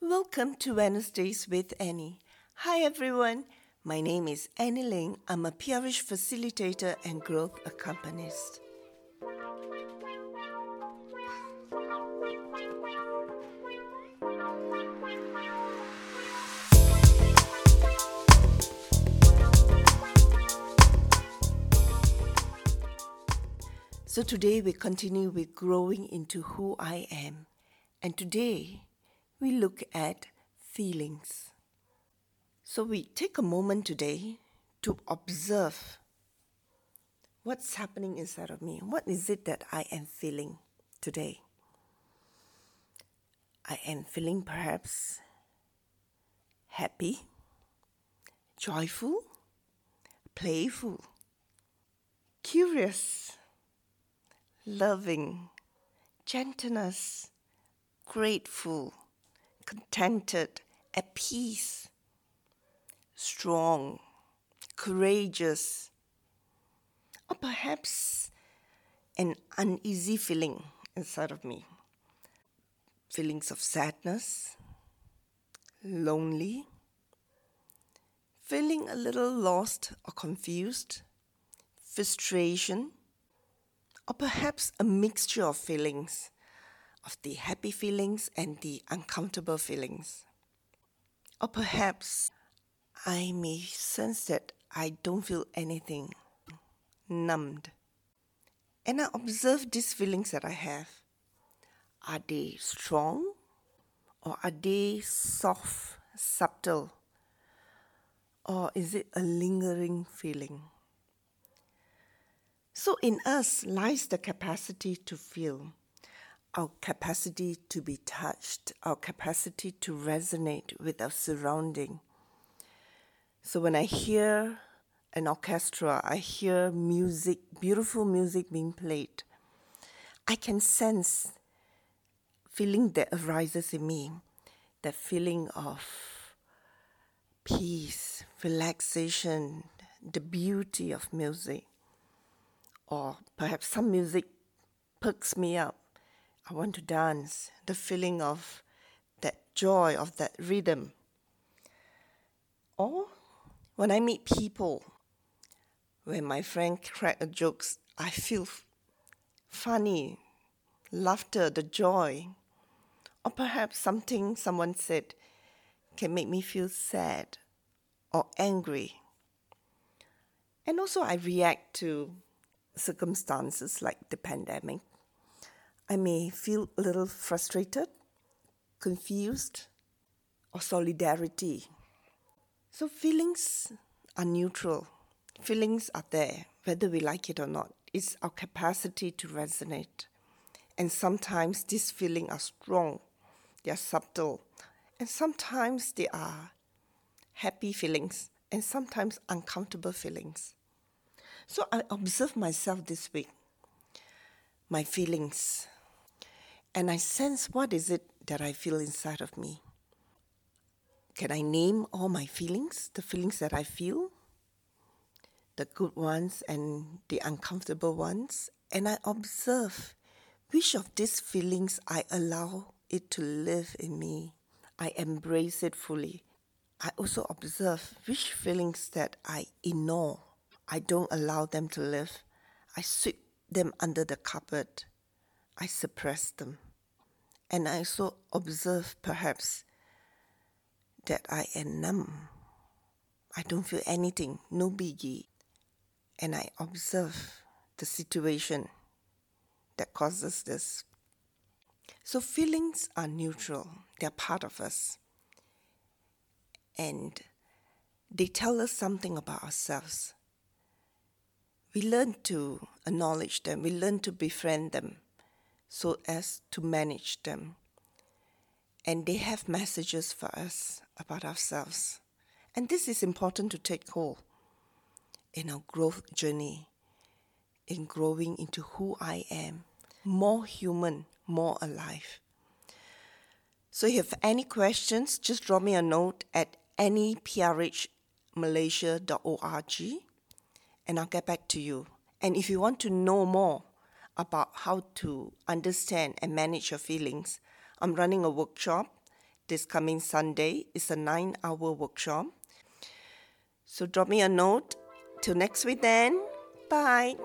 Welcome to Wednesdays with Annie. Hi everyone, my name is Annie Ling. I'm a PRH facilitator and growth accompanist. So today we continue with growing into who I am. And today we look at feelings. So we take a moment today to observe what's happening inside of me. What is it that I am feeling today? I am feeling perhaps happy, joyful, playful, curious loving, gentleness, grateful, contented, at peace, strong, courageous, or perhaps an uneasy feeling inside of me. Feelings of sadness, lonely, feeling a little lost or confused, frustration or perhaps a mixture of feelings, of the happy feelings and the uncomfortable feelings. Or perhaps I may sense that I don't feel anything, numbed. And I observe these feelings that I have. Are they strong or are they soft, subtle? Or is it a lingering feeling? So, in us lies the capacity to feel, our capacity to be touched, our capacity to resonate with our surrounding. So, when I hear an orchestra, I hear music, beautiful music being played, I can sense feeling that arises in me, that feeling of peace, relaxation, the beauty of music or perhaps some music perks me up. I want to dance, the feeling of that joy, of that rhythm. Or when I meet people, when my friend crack a jokes, I feel funny, laughter, the joy. Or perhaps something someone said can make me feel sad or angry. And also, I react to circumstances like the pandemic, I may feel a little frustrated, confused, or solidarity. So, feelings are neutral. Feelings are there, whether we like it or not. It's our capacity to resonate. And sometimes these feelings are strong, they are subtle, and sometimes they are happy feelings, and sometimes uncomfortable feelings. So I observe myself this week, my feelings, and I sense what is it that I feel inside of me. Can I name all my feelings, the feelings that I feel? The good ones and the uncomfortable ones, and I observe which of these feelings I allow it to live in me. I embrace it fully. I also observe which feelings that I ignore I don't allow them to live. I sweep them under the carpet. I suppress them. And I also observe perhaps that I am numb. I don't feel anything, no biggie. And I observe the situation that causes this. So feelings are neutral, they're part of us. And they tell us something about ourselves we learn to acknowledge them, we learn to befriend them so as to manage them. And they have messages for us about ourselves. And this is important to take hold in our growth journey, in growing into who I am, more human, more alive. So if you have any questions, just drop me a note at anyprhmalaysia.org and I'll get back to you. And if you want to know more about how to understand and manage your feelings, I'm running a workshop this coming Sunday. It's a nine hour workshop. So drop me a note. Till next week then. Bye.